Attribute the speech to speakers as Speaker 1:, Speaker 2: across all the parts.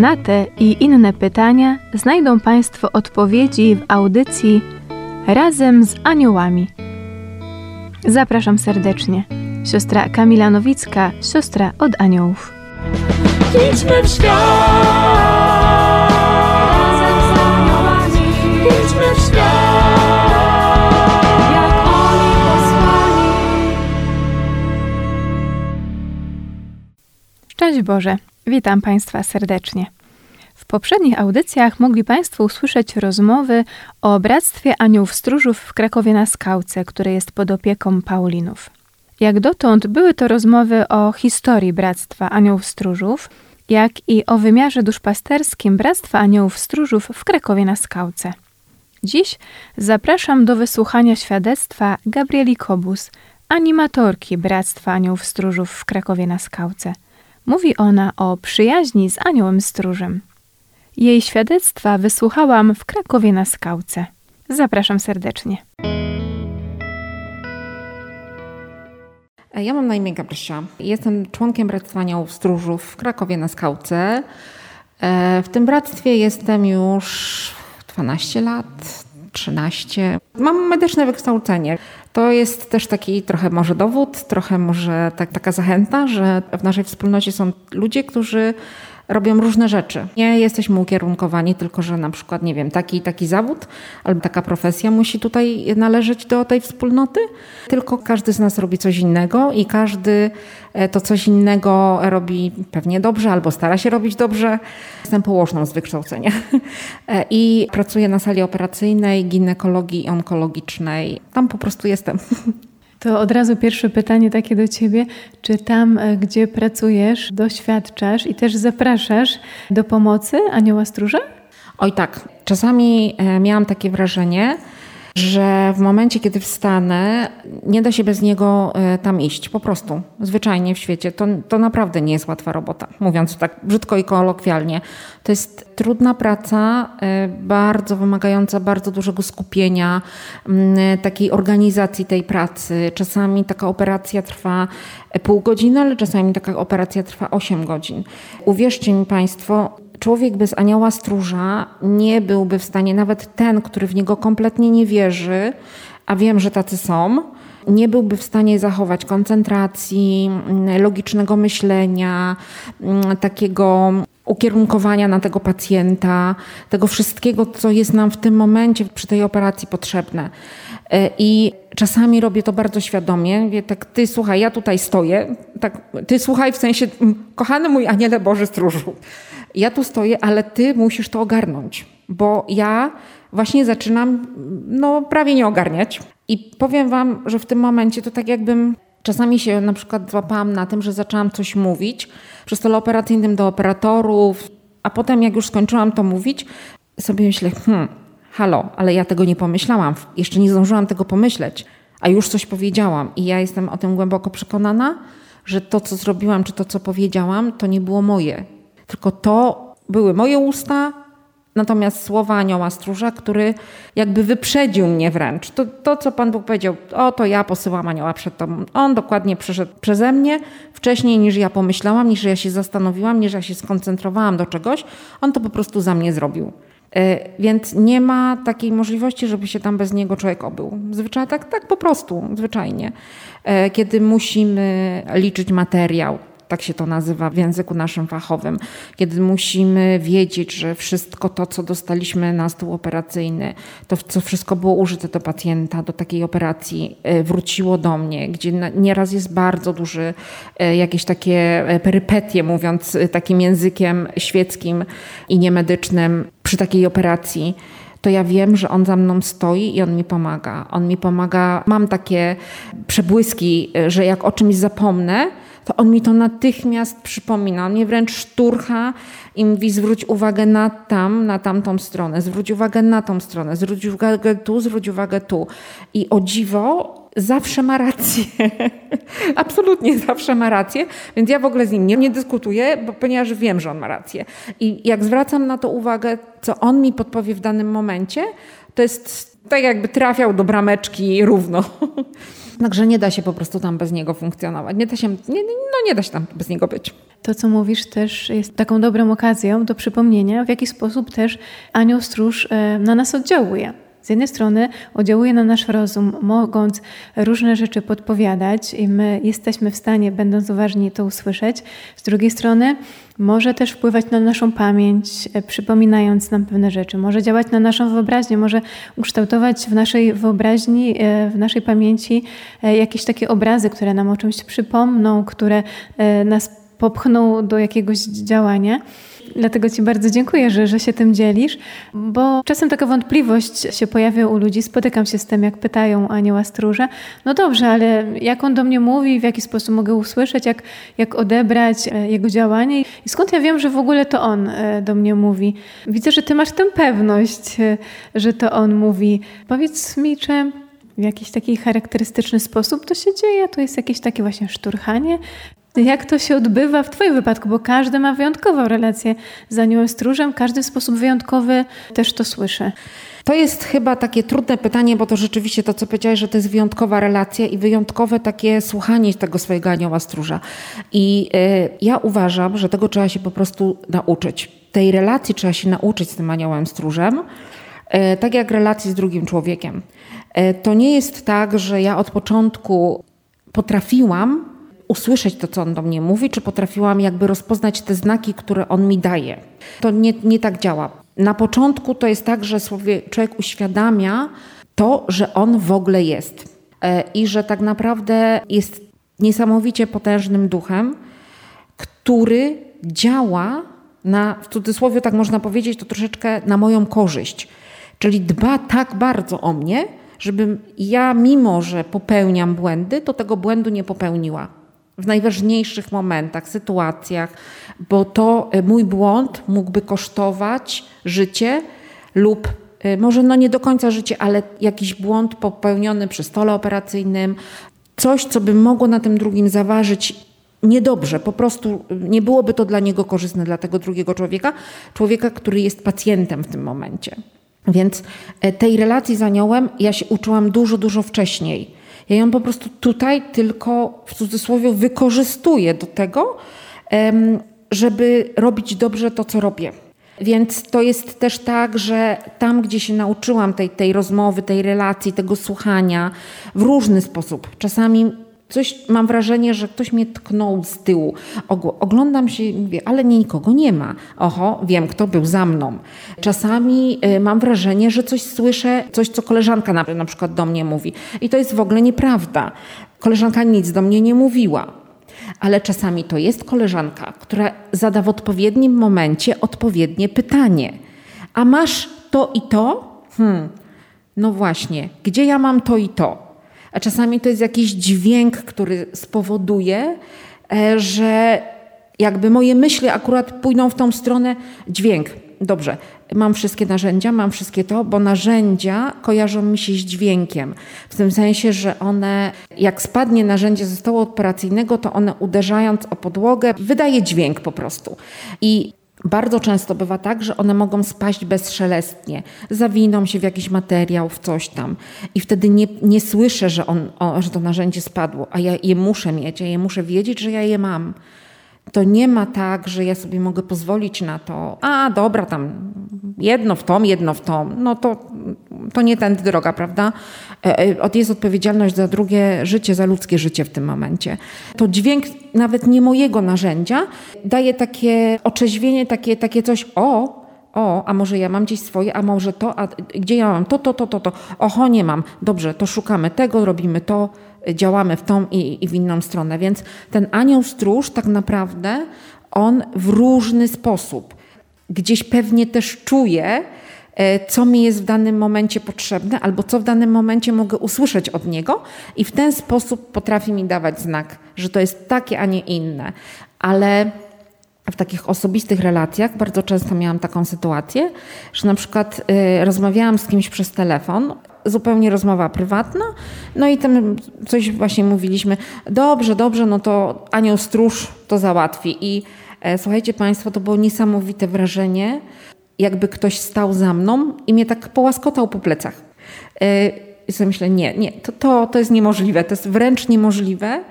Speaker 1: Na te i inne pytania znajdą Państwo odpowiedzi w audycji Razem z Aniołami. Zapraszam serdecznie. Siostra Kamila Nowicka, siostra od aniołów.
Speaker 2: Idźmy w świat.
Speaker 3: Razem z aniołami,
Speaker 2: Idźmy w świat.
Speaker 3: jak oni posłani.
Speaker 1: Szczęść Boże, witam Państwa serdecznie. W poprzednich audycjach mogli Państwo usłyszeć rozmowy o Bractwie Aniołów Stróżów w Krakowie na Skałce, które jest pod opieką Paulinów. Jak dotąd były to rozmowy o historii Bractwa Aniołów Stróżów, jak i o wymiarze duszpasterskim Bractwa Aniołów Stróżów w Krakowie na Skałce. Dziś zapraszam do wysłuchania świadectwa Gabrieli Kobus, animatorki Bractwa Aniołów Stróżów w Krakowie na Skałce. Mówi ona o przyjaźni z aniołem stróżem. Jej świadectwa wysłuchałam w Krakowie na Skałce. Zapraszam serdecznie.
Speaker 4: Ja mam na imię Gabrysia. Jestem członkiem Bractwa Aniołów w Krakowie na Skałce. E, W tym bractwie jestem już 12 lat, 13. Mam medyczne wykształcenie. To jest też taki trochę może dowód, trochę może tak, taka zachęta, że w naszej wspólnocie są ludzie, którzy robią różne rzeczy. Nie jesteśmy ukierunkowani tylko, że na przykład, nie wiem, taki i taki zawód albo taka profesja musi tutaj należeć do tej wspólnoty, tylko każdy z nas robi coś innego i każdy e, to coś innego robi pewnie dobrze albo stara się robić dobrze. Jestem położną z wykształcenia E, i pracuję na sali operacyjnej, ginekologii onkologicznej. Tam po prostu jestem.
Speaker 1: To od razu pierwsze pytanie takie do ciebie. Czy tam, e, gdzie pracujesz, doświadczasz i też zapraszasz do pomocy anioła stróża?
Speaker 4: Oj tak, czasami e, miałam takie wrażenie, że w momencie, kiedy wstanę, nie da się bez niego e, tam iść. Po prostu, zwyczajnie w świecie. To, to naprawdę nie jest łatwa robota, mówiąc tak brzydko i kolokwialnie. To jest trudna praca, e, bardzo wymagająca bardzo dużego skupienia, takiej organizacji tej pracy. Czasami taka operacja trwa e, pół godziny, ale czasami taka operacja trwa 8 godzin. Uwierzcie mi Państwo, Człowiek bez anioła stróża nie byłby w stanie, nawet ten, który w niego kompletnie nie wierzy, a wiem, że tacy są, nie byłby w stanie zachować koncentracji, mm, logicznego myślenia, mm, takiego ukierunkowania na tego pacjenta, tego wszystkiego, co jest nam w tym momencie przy tej operacji potrzebne. E, I czasami robię to bardzo świadomie. Mówię tak, ty słuchaj, ja tutaj stoję, tak, ty słuchaj w sensie, kochany mój aniele Boży stróżu, ja tu stoję, ale ty musisz to ogarnąć, bo ja właśnie zaczynam no, prawie nie ogarniać. I powiem wam, że w tym momencie to tak jakbym czasami się na przykład złapałam na tym, że zaczęłam coś mówić przy stole operacyjnym do operatorów, a potem jak już skończyłam to mówić, sobie myślę, hmm, halo, ale ja tego nie pomyślałam, jeszcze nie zdążyłam tego pomyśleć, a już coś powiedziałam. I ja jestem o tym głęboko przekonana, że to, co zrobiłam, czy to, co powiedziałam, to nie było moje. Tylko to były moje usta, natomiast słowa anioła stróża, który jakby wyprzedził mnie wręcz. To, to, co Pan Bóg powiedział, o to ja posyłam anioła przed Tobą. On dokładnie przeszedł przeze mnie wcześniej niż ja pomyślałam, niż ja się zastanowiłam, niż ja się skoncentrowałam do czegoś. On to po prostu za mnie zrobił. E, Więc nie ma takiej możliwości, żeby się tam bez niego człowiek obył. Zwyczajnie tak, tak po prostu, zwyczajnie. E, Kiedy musimy liczyć materiał, tak się to nazywa w języku naszym fachowym, kiedy musimy wiedzieć, że wszystko to, co dostaliśmy na stół operacyjny, to co wszystko było użyte do pacjenta, do takiej operacji, e, wróciło do mnie, gdzie nieraz jest bardzo duży, e, jakieś takie e, perypetie, mówiąc takim językiem świeckim i niemedycznym przy takiej operacji to ja wiem, że on za mną stoi i on mi pomaga. On mi pomaga. Mam takie przebłyski, że jak o czymś zapomnę, to on mi to natychmiast przypomina. On mnie wręcz szturcha i mówi zwróć uwagę na tam, na tamtą stronę, zwróć uwagę na tą stronę, zwróć uwagę tu, zwróć uwagę tu. I o dziwo zawsze ma rację. Absolutnie zawsze ma rację, więc ja w ogóle z nim nie, nie dyskutuję, bo, ponieważ wiem, że on ma rację. I jak zwracam na to uwagę, co on mi podpowie w danym momencie, to jest tak jakby trafiał do brameczki równo. Także nie da się po prostu tam bez niego funkcjonować. Nie da się, nie, no nie da się tam bez niego być.
Speaker 1: To, co mówisz, też jest taką dobrą okazją do przypomnienia, w jaki sposób też anioł stróż e, na nas oddziałuje. Z jednej strony oddziałuje na nasz rozum, mogąc różne rzeczy podpowiadać, i my jesteśmy w stanie, będąc uważni, to usłyszeć. Z drugiej strony może też wpływać na naszą pamięć, e, przypominając nam pewne rzeczy. Może działać na naszą wyobraźnię, może ukształtować w naszej wyobraźni, e, w naszej pamięci e, jakieś takie obrazy, które nam o czymś przypomną, które nas popchną do jakiegoś działania. Dlatego Ci bardzo dziękuję, że, że się tym dzielisz, bo czasem taka wątpliwość się pojawia u ludzi. Spotykam się z tym, jak pytają anioła stróża, no dobrze, ale jak on do mnie mówi, w jaki sposób mogę usłyszeć, jak, jak odebrać e, jego działanie i skąd ja wiem, że w ogóle to on e, do mnie mówi. Widzę, że Ty masz tę pewność, e, że to on mówi. Powiedz mi, czy w jakiś taki charakterystyczny sposób to się dzieje? To jest jakieś takie właśnie szturchanie? Jak to się odbywa w Twoim wypadku? Bo każdy ma wyjątkową relację z aniołem stróżem, każdy w sposób wyjątkowy też to słyszy.
Speaker 4: To jest chyba takie trudne pytanie, bo to rzeczywiście to, co powiedziałeś, że to jest wyjątkowa relacja i wyjątkowe takie słuchanie tego swojego anioła stróża. I y, ja uważam, że tego trzeba się po prostu nauczyć. Tej relacji trzeba się nauczyć z tym aniołem stróżem, y, tak jak relacji z drugim człowiekiem. Y, to nie jest tak, że ja od początku potrafiłam usłyszeć to, co on do mnie mówi, czy potrafiłam jakby rozpoznać te znaki, które on mi daje. To nie, nie tak działa. Na początku to jest tak, że sobie człowiek uświadamia to, że on w ogóle jest e, i że tak naprawdę jest niesamowicie potężnym duchem, który działa na, w cudzysłowie tak można powiedzieć, to troszeczkę na moją korzyść. Czyli dba tak bardzo o mnie, żebym ja, mimo że popełniam błędy, to tego błędu nie popełniła w najważniejszych momentach, sytuacjach, bo to e, mój błąd mógłby kosztować życie lub e, może no nie do końca życie, ale jakiś błąd popełniony przy stole operacyjnym, coś, co by mogło na tym drugim zaważyć niedobrze, po prostu nie byłoby to dla niego korzystne, dla tego drugiego człowieka, człowieka, który jest pacjentem w tym momencie. Więc tej relacji z aniołem ja się uczyłam dużo, dużo wcześniej ja ją po prostu tutaj tylko w cudzysłowie wykorzystuję do tego, żeby robić dobrze to, co robię. Więc to jest też tak, że tam, gdzie się nauczyłam tej, tej rozmowy, tej relacji, tego słuchania w różny sposób, czasami Coś mam wrażenie, że ktoś mnie tknął z tyłu. Oglądam się i mówię, ale nikogo nie ma. Oho, wiem, kto był za mną. Czasami y, mam wrażenie, że coś słyszę, coś, co koleżanka na, na przykład do mnie mówi. I to jest w ogóle nieprawda. Koleżanka nic do mnie nie mówiła. Ale czasami to jest koleżanka, która zada w odpowiednim momencie odpowiednie pytanie. A masz to i to? Hmm, no właśnie, gdzie ja mam to i to? A czasami to jest jakiś dźwięk, który spowoduje, e, że jakby moje myśli akurat pójdą w tą stronę dźwięk. Dobrze, mam wszystkie narzędzia, mam wszystkie to, bo narzędzia kojarzą mi się z dźwiękiem. W tym sensie, że one, jak spadnie narzędzie ze stołu operacyjnego, to one uderzając o podłogę, wydaje dźwięk po prostu. I bardzo często bywa tak, że one mogą spaść bezszelestnie, zawiną się w jakiś materiał, w coś tam. I wtedy nie, nie słyszę, że, on, o, że to narzędzie spadło, a ja je muszę mieć, ja je muszę wiedzieć, że ja je mam to nie ma tak, że ja sobie mogę pozwolić na to, a dobra, tam jedno w tom, jedno w tom, no to, to nie tędy droga, prawda? E, e, jest odpowiedzialność za drugie życie, za ludzkie życie w tym momencie. To dźwięk nawet nie mojego narzędzia daje takie otrzeźwienie, takie, takie coś, o, o, a może ja mam gdzieś swoje, a może to, a gdzie ja mam to, to, to, to, to. Oho, nie mam. Dobrze, to szukamy tego, robimy to, działamy w tą i, i w inną stronę. Więc ten anioł stróż tak naprawdę on w różny sposób gdzieś pewnie też czuje, e, co mi jest w danym momencie potrzebne, albo co w danym momencie mogę usłyszeć od niego, i w ten sposób potrafi mi dawać znak, że to jest takie, a nie inne. Ale w takich osobistych relacjach bardzo często miałam taką sytuację, że na przykład y, rozmawiałam z kimś przez telefon, zupełnie rozmowa prywatna, no i tam coś właśnie mówiliśmy, dobrze, dobrze, no to anioł stróż to załatwi. I e, słuchajcie Państwo, to było niesamowite wrażenie, jakby ktoś stał za mną i mnie tak połaskotał po plecach. E, I sobie myślę, nie, nie, to, to, to jest niemożliwe, to jest wręcz niemożliwe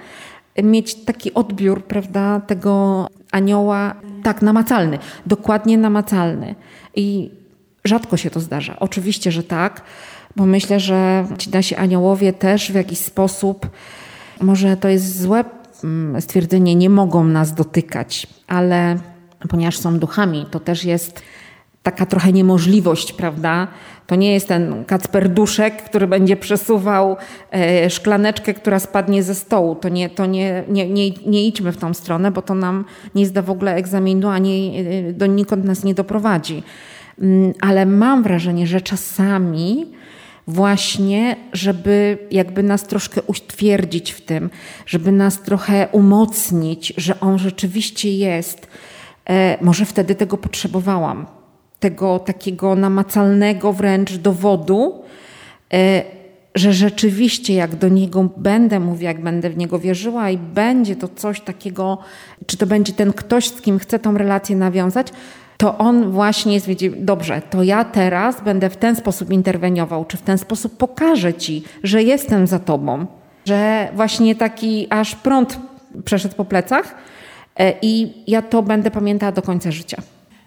Speaker 4: mieć taki odbiór, prawda, tego anioła, tak, namacalny, dokładnie namacalny. I rzadko się to zdarza. Oczywiście, że tak, bo myślę, że ci nasi aniołowie też w jakiś sposób, może to jest złe mm, stwierdzenie, nie mogą nas dotykać, ale ponieważ są duchami, to też jest taka trochę niemożliwość, prawda? To nie jest ten kacperduszek, który będzie przesuwał e, szklaneczkę, która spadnie ze stołu. To nie, to nie, nie, nie, nie idźmy w tą stronę, bo to nam nie zda w ogóle egzaminu, ani e, do nikąd nas nie doprowadzi. Mm, ale mam wrażenie, że czasami właśnie, żeby jakby nas troszkę utwierdzić w tym, żeby nas trochę umocnić, że on rzeczywiście jest. E, może wtedy tego potrzebowałam tego takiego namacalnego wręcz dowodu, e, że rzeczywiście jak do niego będę mówiła, jak będę w niego wierzyła i będzie to coś takiego, czy to będzie ten ktoś, z kim chcę tą relację nawiązać, to on właśnie wiecie, dobrze, to ja teraz będę w ten sposób interweniował, czy w ten sposób pokażę ci, że jestem za tobą, że właśnie taki aż prąd przeszedł po plecach e, i ja to będę pamiętała do końca życia.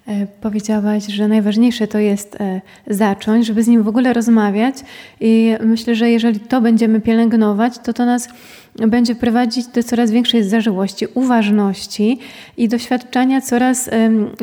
Speaker 1: E, powiedziałaś, że najważniejsze to jest e, zacząć, żeby z nim w ogóle rozmawiać i myślę, że jeżeli to będziemy pielęgnować, to to nas będzie prowadzić do coraz większej zażyłości, uważności i doświadczania coraz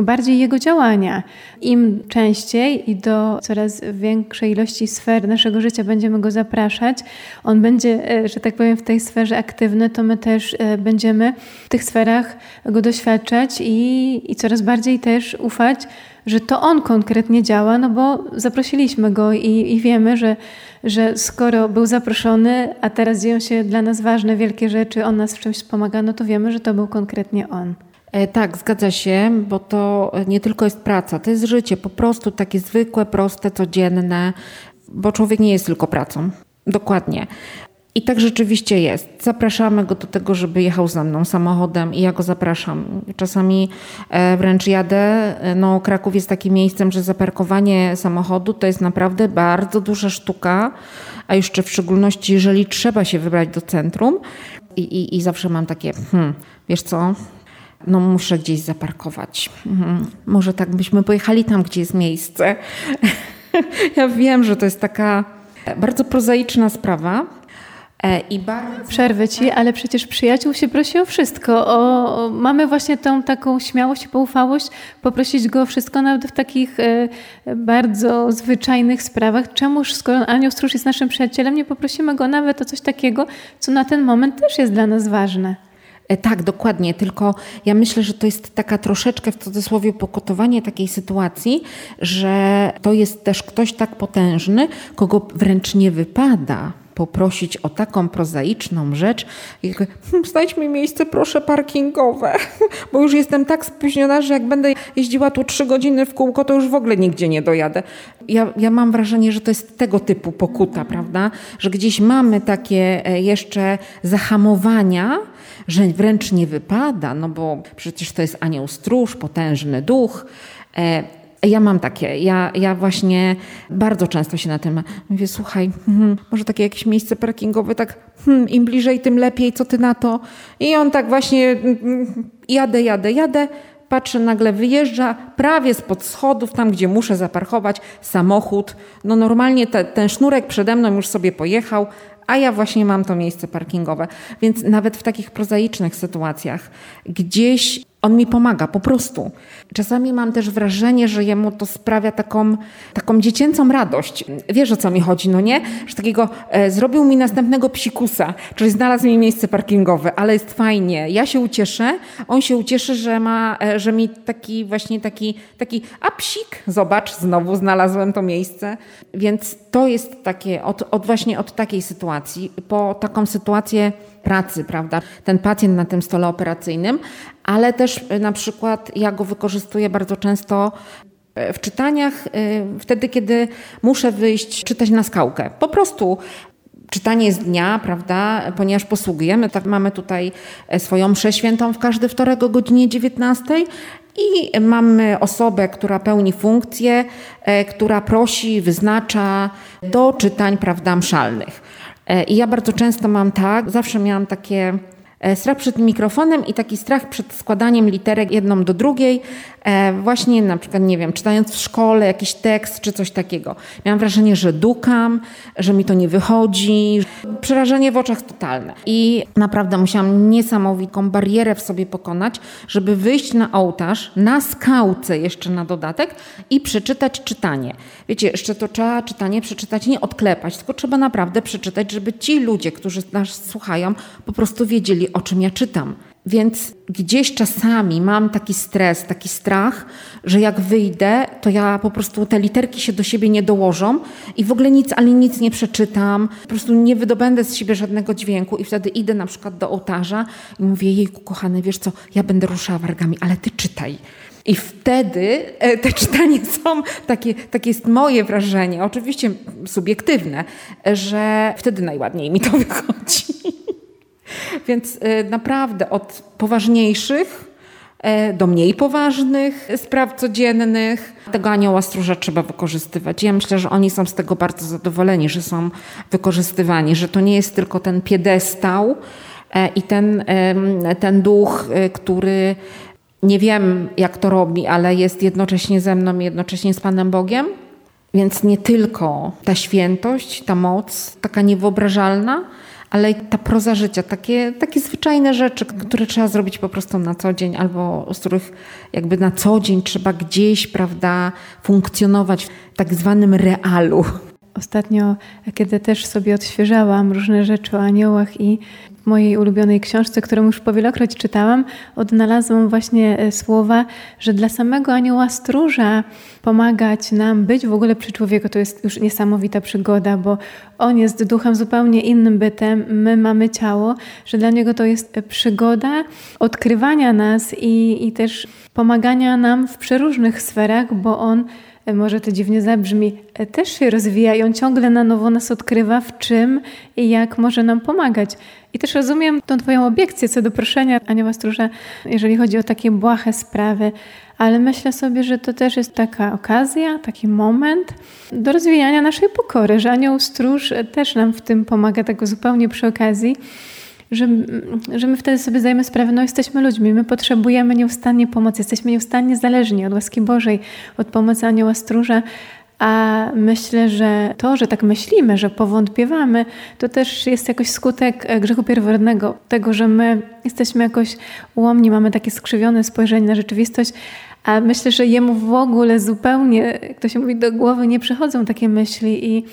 Speaker 1: bardziej jego działania. Im częściej i do coraz większej ilości sfer naszego życia będziemy go zapraszać, on będzie, e, że tak powiem, w tej sferze aktywny, to my też będziemy w tych sferach go doświadczać i, i coraz bardziej też ufać, że to on konkretnie działa, no bo zaprosiliśmy go i, i wiemy, że, że skoro był zaproszony, a teraz dzieją się dla nas ważne, wielkie rzeczy, on nas w czymś pomaga, no to wiemy, że to był konkretnie on.
Speaker 4: E, tak, zgadza się, bo to nie tylko jest praca, to jest życie, po prostu takie zwykłe, proste, codzienne, bo człowiek nie jest tylko pracą. Dokładnie. I tak rzeczywiście jest. Zapraszamy go do tego, żeby jechał ze mną samochodem i ja go zapraszam. Czasami e, wręcz jadę. No, Kraków jest takim miejscem, że zaparkowanie samochodu to jest naprawdę bardzo duża sztuka, a jeszcze w szczególności, jeżeli trzeba się wybrać do centrum. I, i, i zawsze mam takie, hmm, wiesz co, no muszę gdzieś zaparkować. Mhm. Może tak byśmy pojechali tam, gdzie jest miejsce. ja wiem, że to jest taka bardzo prozaiczna sprawa,
Speaker 1: I bardzo... Przerwę ci, ale przecież przyjaciół się prosi o wszystko. O, o, mamy właśnie tą taką śmiałość i poufałość poprosić go o wszystko, nawet w takich e, bardzo zwyczajnych sprawach. Czemuż, skoro Anioł Stróż jest naszym przyjacielem, nie poprosimy go nawet o coś takiego, co na ten moment też jest dla nas ważne.
Speaker 4: E, tak, dokładnie. Tylko ja myślę, że to jest taka troszeczkę w cudzysłowie pokotowanie takiej sytuacji, że to jest też ktoś tak potężny, kogo wręcz nie wypada poprosić o taką prozaiczną rzecz, jak hmm, znajdź mi miejsce proszę parkingowe, bo już jestem tak spóźniona, że jak będę jeździła tu trzy godziny w kółko, to już w ogóle nigdzie nie dojadę. Ja, ja mam wrażenie, że to jest tego typu pokuta, prawda? Że gdzieś mamy takie e, jeszcze zahamowania, że wręcz nie wypada, no bo przecież to jest anioł stróż, potężny duch, e, ja mam takie, ja, ja właśnie bardzo często się na tym mówię, słuchaj, hmm, może takie jakieś miejsce parkingowe, tak hmm, im bliżej, tym lepiej, co ty na to? I on tak właśnie hmm, jadę, jadę, jadę, patrzę, nagle wyjeżdża prawie spod schodów, tam gdzie muszę zaparkować, samochód. No normalnie te, ten sznurek przede mną już sobie pojechał, a ja właśnie mam to miejsce parkingowe. Więc nawet w takich prozaicznych sytuacjach gdzieś On mi pomaga po prostu. Czasami mam też wrażenie, że jemu to sprawia taką, taką dziecięcą radość. Wiesz o co mi chodzi, no nie? Że takiego e, zrobił mi następnego psikusa, czyli znalazł mi miejsce parkingowe, ale jest fajnie. Ja się ucieszę, on się ucieszy, że ma, e, że mi taki właśnie taki, taki a psik, zobacz, znowu znalazłem to miejsce. Więc to jest takie, od, od właśnie od takiej sytuacji, po taką sytuację pracy, prawda? Ten pacjent na tym stole operacyjnym, ale też y, na przykład ja go wykorzystuję bardzo często y, w czytaniach, y, wtedy kiedy muszę wyjść czytać na skałkę. Po prostu czytanie z dnia, prawda, ponieważ posługujemy, tak mamy tutaj e, swoją mszę świętą w każdy wtorek o godzinie 19 i mamy osobę, która pełni funkcję, e, która prosi, wyznacza do czytań, prawda, mszalnych. E, I ja bardzo często mam tak, zawsze miałam takie strach przed mikrofonem i taki strach przed składaniem literek jedną do drugiej, e, właśnie na przykład, nie wiem, czytając w szkole jakiś tekst czy coś takiego. Miałam wrażenie, że dukam, że mi to nie wychodzi, przerażenie w oczach totalne. I naprawdę musiałam niesamowitą barierę w sobie pokonać, żeby wyjść na ołtarz, na skałce jeszcze na dodatek i przeczytać czytanie. Wiecie, jeszcze to trzeba czytanie przeczytać, nie odklepać, tylko trzeba naprawdę przeczytać, żeby ci ludzie, którzy nas słuchają, po prostu wiedzieli, o czym ja czytam. Więc gdzieś czasami mam taki stres, taki strach, że jak wyjdę, to ja po prostu te literki się do siebie nie dołożą i w ogóle nic, ale nic nie przeczytam, po prostu nie wydobędę z siebie żadnego dźwięku i wtedy idę na przykład do ołtarza i mówię, jejku kochany, wiesz co, ja będę ruszała wargami, ale ty czytaj. I wtedy e, te czytania są takie, takie jest moje wrażenie, oczywiście subiektywne, że wtedy najładniej mi to wychodzi. Więc e, naprawdę od poważniejszych e, do mniej poważnych spraw codziennych. Tego anioła stróża trzeba wykorzystywać. Ja myślę, że oni są z tego bardzo zadowoleni, że są wykorzystywani, że to nie jest tylko ten piedestał i ten, ten duch, który nie wiem, jak to robi, ale jest jednocześnie ze mną, jednocześnie z Panem Bogiem. Więc nie tylko ta świętość, ta moc, taka niewyobrażalna, ale ta proza życia, takie, takie zwyczajne rzeczy, które trzeba zrobić po prostu na co dzień, albo z których jakby na co dzień trzeba gdzieś, prawda, funkcjonować w tak zwanym realu.
Speaker 1: Ostatnio, kiedy też sobie odświeżałam różne rzeczy o aniołach i w mojej ulubionej książce, którą już powielokroć czytałam, odnalazłam właśnie e, słowa, że dla samego anioła stróża pomagać nam być w ogóle przy człowieku to jest już niesamowita przygoda, bo on jest duchem zupełnie innym bytem, my mamy ciało, że dla niego to jest przygoda odkrywania nas i, i też pomagania nam w przeróżnych sferach, bo on E, może to dziwnie zabrzmi, e, też się rozwija i on ciągle na nowo nas odkrywa, w czym i jak może nam pomagać. I też rozumiem tą Twoją obiekcję co do proszenia Anioła Stróża, jeżeli chodzi o takie błahe sprawy, ale myślę sobie, że to też jest taka okazja, taki moment do rozwijania naszej pokory, że Anioł Stróż też nam w tym pomaga, tego zupełnie przy okazji że, że my wtedy sobie zdajemy sprawę, no jesteśmy ludźmi, my potrzebujemy nieustannie pomocy, jesteśmy nieustannie zależni od łaski Bożej, od pomocy Anioła Stróża, a myślę, że to, że tak myślimy, że powątpiewamy, to też jest jakoś skutek e, grzechu pierworodnego, tego, że my jesteśmy jakoś ułomni, mamy takie skrzywione spojrzenie na rzeczywistość, a myślę, że jemu w ogóle zupełnie, jak to się mówi, do głowy nie przychodzą takie myśli i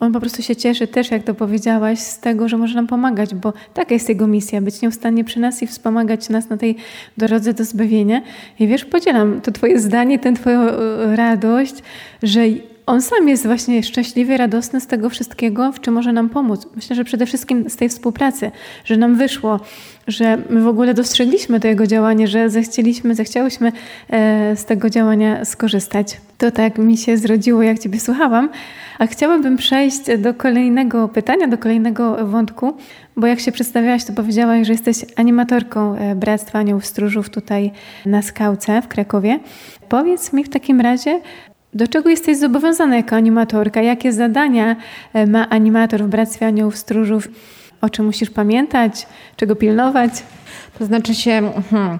Speaker 1: on po prostu się cieszy też, jak to powiedziałaś, z tego, że może nam pomagać, bo taka jest jego misja, być nieustannie przy nas i wspomagać nas na tej drodze do zbawienia. I wiesz, podzielam to twoje zdanie, tę twoją e, radość, że on sam jest właśnie szczęśliwy, radosny z tego wszystkiego, w czym może nam pomóc. Myślę, że przede wszystkim z tej współpracy, że nam wyszło, że my w ogóle dostrzegliśmy to jego działanie, że zechcieliśmy, zechciałyśmy e, z tego działania skorzystać. To tak mi się zrodziło, jak Ciebie słuchałam. A chciałabym przejść do kolejnego pytania, do kolejnego wątku, bo jak się przedstawiałaś, to powiedziałaś, że jesteś animatorką e, Bractwa Aniołów Stróżów tutaj na Skałce w Krakowie. Powiedz mi w takim razie, do czego jesteś zobowiązana jako animatorka? Jakie zadania e, ma animator w Bractwie Aniołów Stróżów? O czym musisz pamiętać? Czego pilnować?
Speaker 4: To znaczy się... Hmm,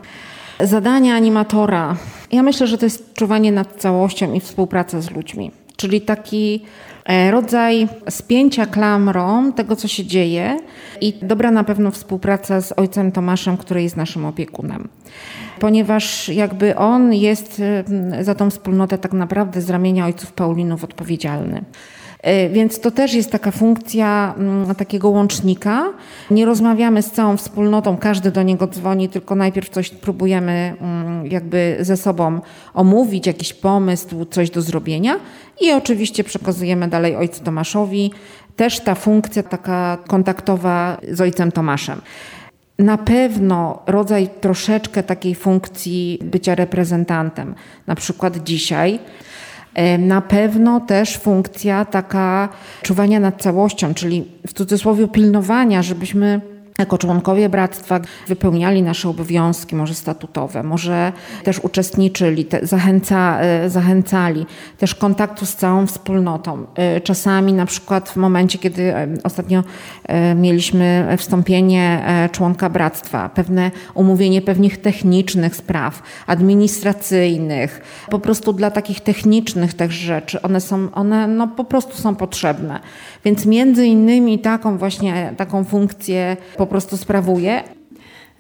Speaker 4: zadania animatora. Ja myślę, że to jest czuwanie nad całością i współpraca z ludźmi. Czyli taki e, rodzaj spięcia klamrą tego, co się dzieje i dobra na pewno współpraca z ojcem Tomaszem, który jest naszym opiekunem. Ponieważ jakby on jest y, za tą wspólnotę tak naprawdę z ramienia ojców Paulinów odpowiedzialny. Y, Więc to też jest taka funkcja mm, takiego łącznika. Nie rozmawiamy z całą wspólnotą, każdy do niego dzwoni, tylko najpierw coś próbujemy mm, jakby ze sobą omówić, jakiś pomysł, coś do zrobienia i oczywiście przekazujemy dalej ojcu Tomaszowi. Też ta funkcja taka kontaktowa z ojcem Tomaszem. Na pewno rodzaj troszeczkę takiej funkcji bycia reprezentantem, na przykład dzisiaj. Na pewno też funkcja taka czuwania nad całością, czyli w cudzysłowie pilnowania, żebyśmy jako członkowie bractwa wypełniali nasze obowiązki, może statutowe, może też uczestniczyli, te, zachęca, e, zachęcali też kontaktu z całą wspólnotą. E, Czasami na przykład w momencie, kiedy e, ostatnio mieliśmy wstąpienie członka bractwa, pewne omówienie pewnych technicznych spraw, administracyjnych, po prostu dla takich technicznych też rzeczy, one są, one no po prostu są potrzebne. Więc między innymi taką właśnie, taką funkcję po prostu sprawuję.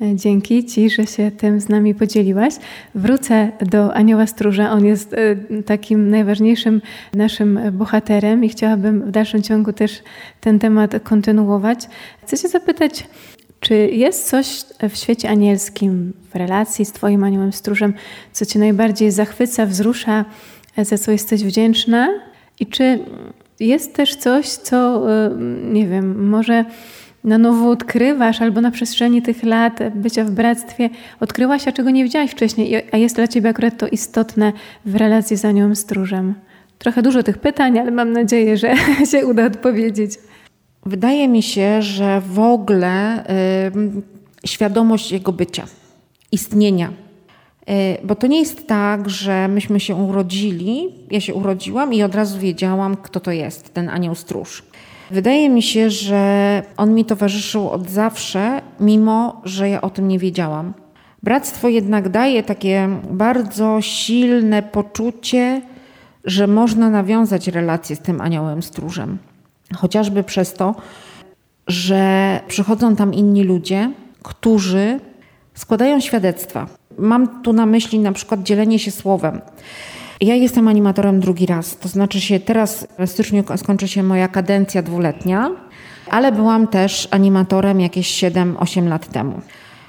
Speaker 1: E, Dzięki Ci, że się tym z nami podzieliłaś. Wrócę do Anioła Stróża. On jest e, takim najważniejszym naszym bohaterem i chciałabym w dalszym ciągu też ten temat kontynuować. Chcę Cię zapytać, czy jest coś w świecie anielskim, w relacji z Twoim Aniołem Stróżem, co Cię najbardziej zachwyca, wzrusza, za co jesteś wdzięczna? I czy jest też coś, co, e, nie wiem, może na nowo odkrywasz, albo na przestrzeni tych lat bycia w bractwie odkryłaś, a czego nie widziałaś wcześniej, a jest dla Ciebie akurat to istotne w relacji z Aniołem Stróżem? Trochę dużo tych pytań, ale mam nadzieję, że się uda odpowiedzieć.
Speaker 4: Wydaje mi się, że w ogóle świadomość jego bycia, istnienia. Y, Bo to nie jest tak, że myśmy się urodzili, ja się urodziłam i od razu wiedziałam, kto to jest, ten anioł stróż. Wydaje mi się, że on mi towarzyszył od zawsze, mimo że ja o tym nie wiedziałam. Bractwo jednak daje takie bardzo silne poczucie, że można nawiązać relację z tym aniołem stróżem. Chociażby przez to, że przychodzą tam inni ludzie, którzy składają świadectwa. Mam tu na myśli na przykład dzielenie się słowem. Ja jestem animatorem drugi raz, to znaczy się teraz w styczniu skończy się moja kadencja dwuletnia, ale byłam też animatorem jakieś 7-8 lat temu.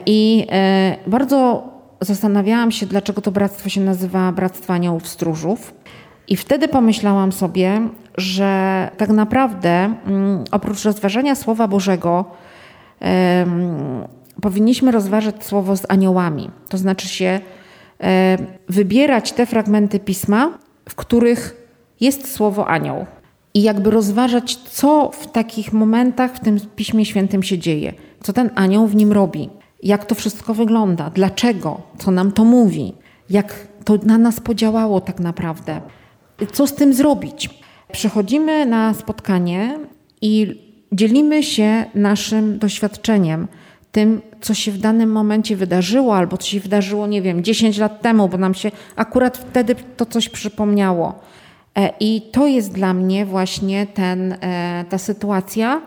Speaker 4: I e, bardzo zastanawiałam się, dlaczego to bractwo się nazywa Bractwo Aniołów Stróżów. I wtedy pomyślałam sobie, że tak naprawdę mm, oprócz rozważania Słowa Bożego powinniśmy rozważać Słowo z aniołami. To znaczy się e, wybierać te fragmenty Pisma, w których jest Słowo anioł. I jakby rozważać, co w takich momentach w tym Piśmie Świętym się dzieje. Co ten anioł w nim robi. Jak to wszystko wygląda. Dlaczego. Co nam to mówi. Jak to na nas podziałało tak naprawdę. Co z tym zrobić? Przychodzimy na spotkanie i dzielimy się naszym doświadczeniem, tym, co się w danym momencie wydarzyło, albo co się wydarzyło, nie wiem, 10 lat temu, bo nam się akurat wtedy to coś przypomniało. E, I to jest dla mnie właśnie ten, e, ta sytuacja,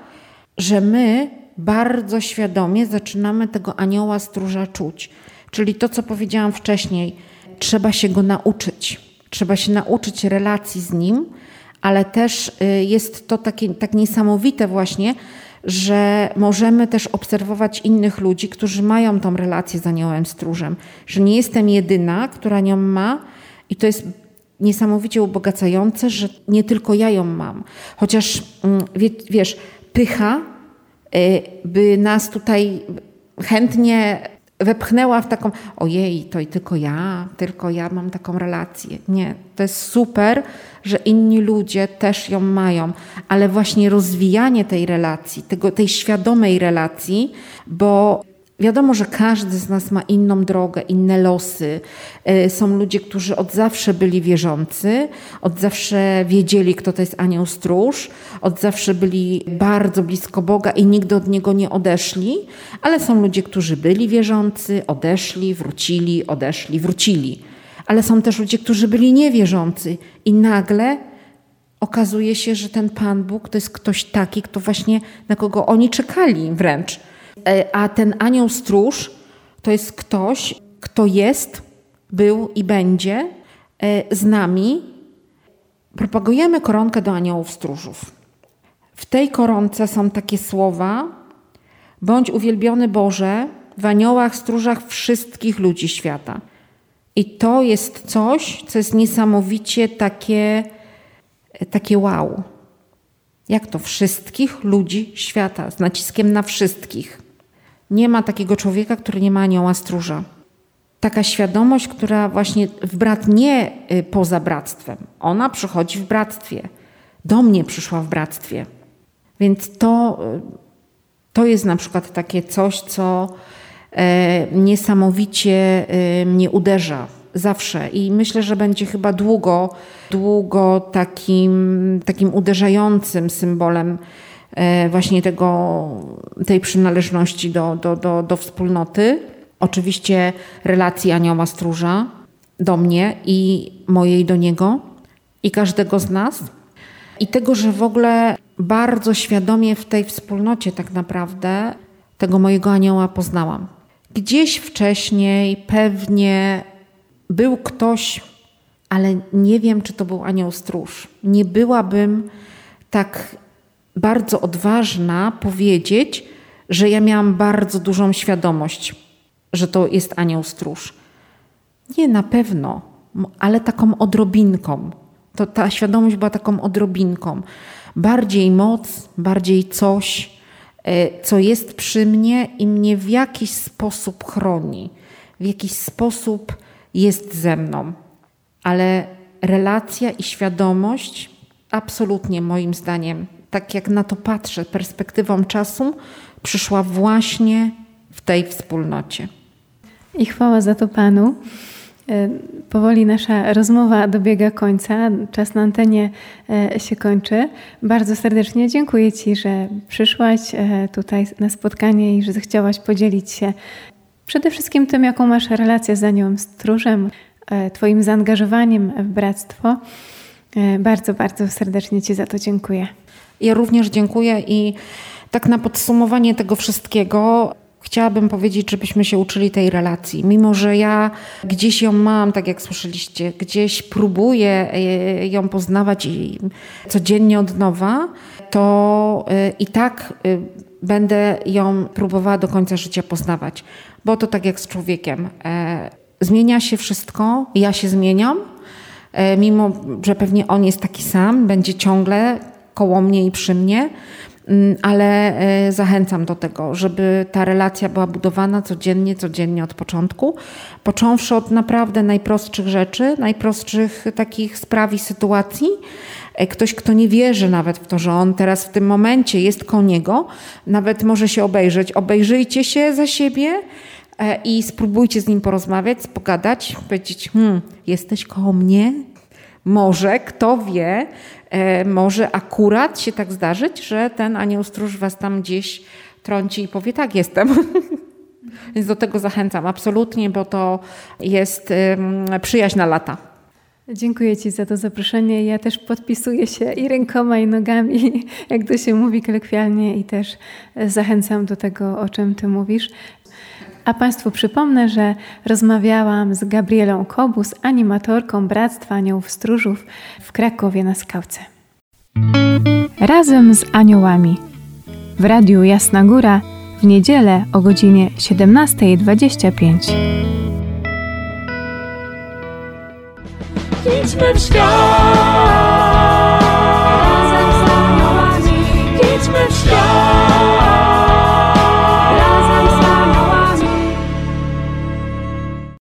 Speaker 4: że my bardzo świadomie zaczynamy tego anioła stróża czuć. Czyli to, co powiedziałam wcześniej, trzeba się go nauczyć. Trzeba się nauczyć relacji z nim, ale też y, jest to takie, tak niesamowite właśnie, że możemy też obserwować innych ludzi, którzy mają tą relację z aniołem stróżem. Że nie jestem jedyna, która nią ma i to jest niesamowicie ubogacające, że nie tylko ja ją mam. Chociaż mm, wie, wiesz, pycha y, by nas tutaj chętnie wepchnęła w taką, ojej, to i tylko ja, tylko ja mam taką relację. Nie, to jest super, że inni ludzie też ją mają, ale właśnie rozwijanie tej relacji, tego, tej świadomej relacji, bo Wiadomo, że każdy z nas ma inną drogę, inne losy. Y, Są ludzie, którzy od zawsze byli wierzący, od zawsze wiedzieli, kto to jest anioł stróż, od zawsze byli bardzo blisko Boga i nigdy od niego nie odeszli, ale są ludzie, którzy byli wierzący, odeszli, wrócili, odeszli, wrócili. Ale są też ludzie, którzy byli niewierzący i nagle okazuje się, że ten Pan Bóg to jest ktoś taki, kto właśnie na kogo oni czekali wręcz. E, A ten anioł stróż to jest ktoś, kto jest, był i będzie e, z nami. Propagujemy koronkę do aniołów stróżów. W tej koronce są takie słowa: Bądź uwielbiony Boże w aniołach stróżach wszystkich ludzi świata. I to jest coś, co jest niesamowicie takie, takie wow. Jak to wszystkich ludzi świata, z naciskiem na wszystkich. Nie ma takiego człowieka, który nie ma anioła stróża. Taka świadomość, która właśnie w brat nie y, poza bractwem. Ona przychodzi w bractwie. Do mnie przyszła w bractwie. Więc to, y, to jest na przykład takie coś, co e, niesamowicie e, mnie uderza zawsze i myślę, że będzie chyba długo, długo takim, takim uderzającym symbolem właśnie tego, tej przynależności do, do, do, do wspólnoty. Oczywiście relacji anioła stróża do mnie i mojej do niego i każdego z nas. I tego, że w ogóle bardzo świadomie w tej wspólnocie tak naprawdę tego mojego anioła poznałam. Gdzieś wcześniej pewnie był ktoś, ale nie wiem, czy to był anioł stróż. Nie byłabym tak bardzo odważna powiedzieć, że ja miałam bardzo dużą świadomość, że to jest anioł stróż. Nie, na pewno, ale taką odrobinką. To ta świadomość była taką odrobinką. Bardziej moc, bardziej coś, e, co jest przy mnie i mnie w jakiś sposób chroni, w jakiś sposób jest ze mną. Ale relacja i świadomość, absolutnie moim zdaniem, tak jak na to patrzę perspektywą czasu, przyszła właśnie w tej wspólnocie.
Speaker 1: I chwała za to Panu. E, powoli nasza rozmowa dobiega końca, czas na antenie e, się kończy. Bardzo serdecznie dziękuję Ci, że przyszłaś e, tutaj na spotkanie i że zechciałaś podzielić się przede wszystkim tym, jaką masz relację z Aniołem Stróżem, Twoim zaangażowaniem w bractwo. Bardzo, bardzo serdecznie Ci za to dziękuję.
Speaker 4: Ja również dziękuję i tak na podsumowanie tego wszystkiego Chciałabym powiedzieć, żebyśmy się uczyli tej relacji. Mimo, że ja gdzieś ją mam, tak jak słyszeliście, gdzieś próbuję e, ją poznawać i codziennie od nowa, to e, i tak e, będę ją próbowała do końca życia poznawać. Bo to tak jak z człowiekiem. Zmienia się wszystko, ja się zmieniam, mimo że pewnie on jest taki sam, będzie ciągle koło mnie i przy mnie Mm, ale e, zachęcam do tego, żeby ta relacja była budowana codziennie, codziennie od początku, począwszy od naprawdę najprostszych rzeczy, najprostszych takich spraw i sytuacji. E, ktoś, kto nie wierzy nawet w to, że on teraz w tym momencie jest koło niego, nawet może się obejrzeć. Obejrzyjcie się za siebie e, i spróbujcie z nim porozmawiać, pogadać, powiedzieć: hmm, jesteś koło mnie? Może, kto wie, E, może akurat się tak zdarzyć, że ten anioł stróż was tam gdzieś trąci i powie, tak, jestem. Więc do tego zachęcam absolutnie, bo to jest przyjaźń na lata.
Speaker 1: Dziękuję Ci za to zaproszenie. Ja też podpisuję się i rękoma, i nogami, jak to się mówi kolokwialnie, i też zachęcam do tego, o czym Ty mówisz. A Państwu przypomnę, że rozmawiałam z Gabrielą Kobus, animatorką Bractwa Aniołów Stróżów w Krakowie na Skałce. Razem z aniołami w Radiu Jasna Góra w niedzielę o godzinie 17.25.
Speaker 2: Idźmy w świat.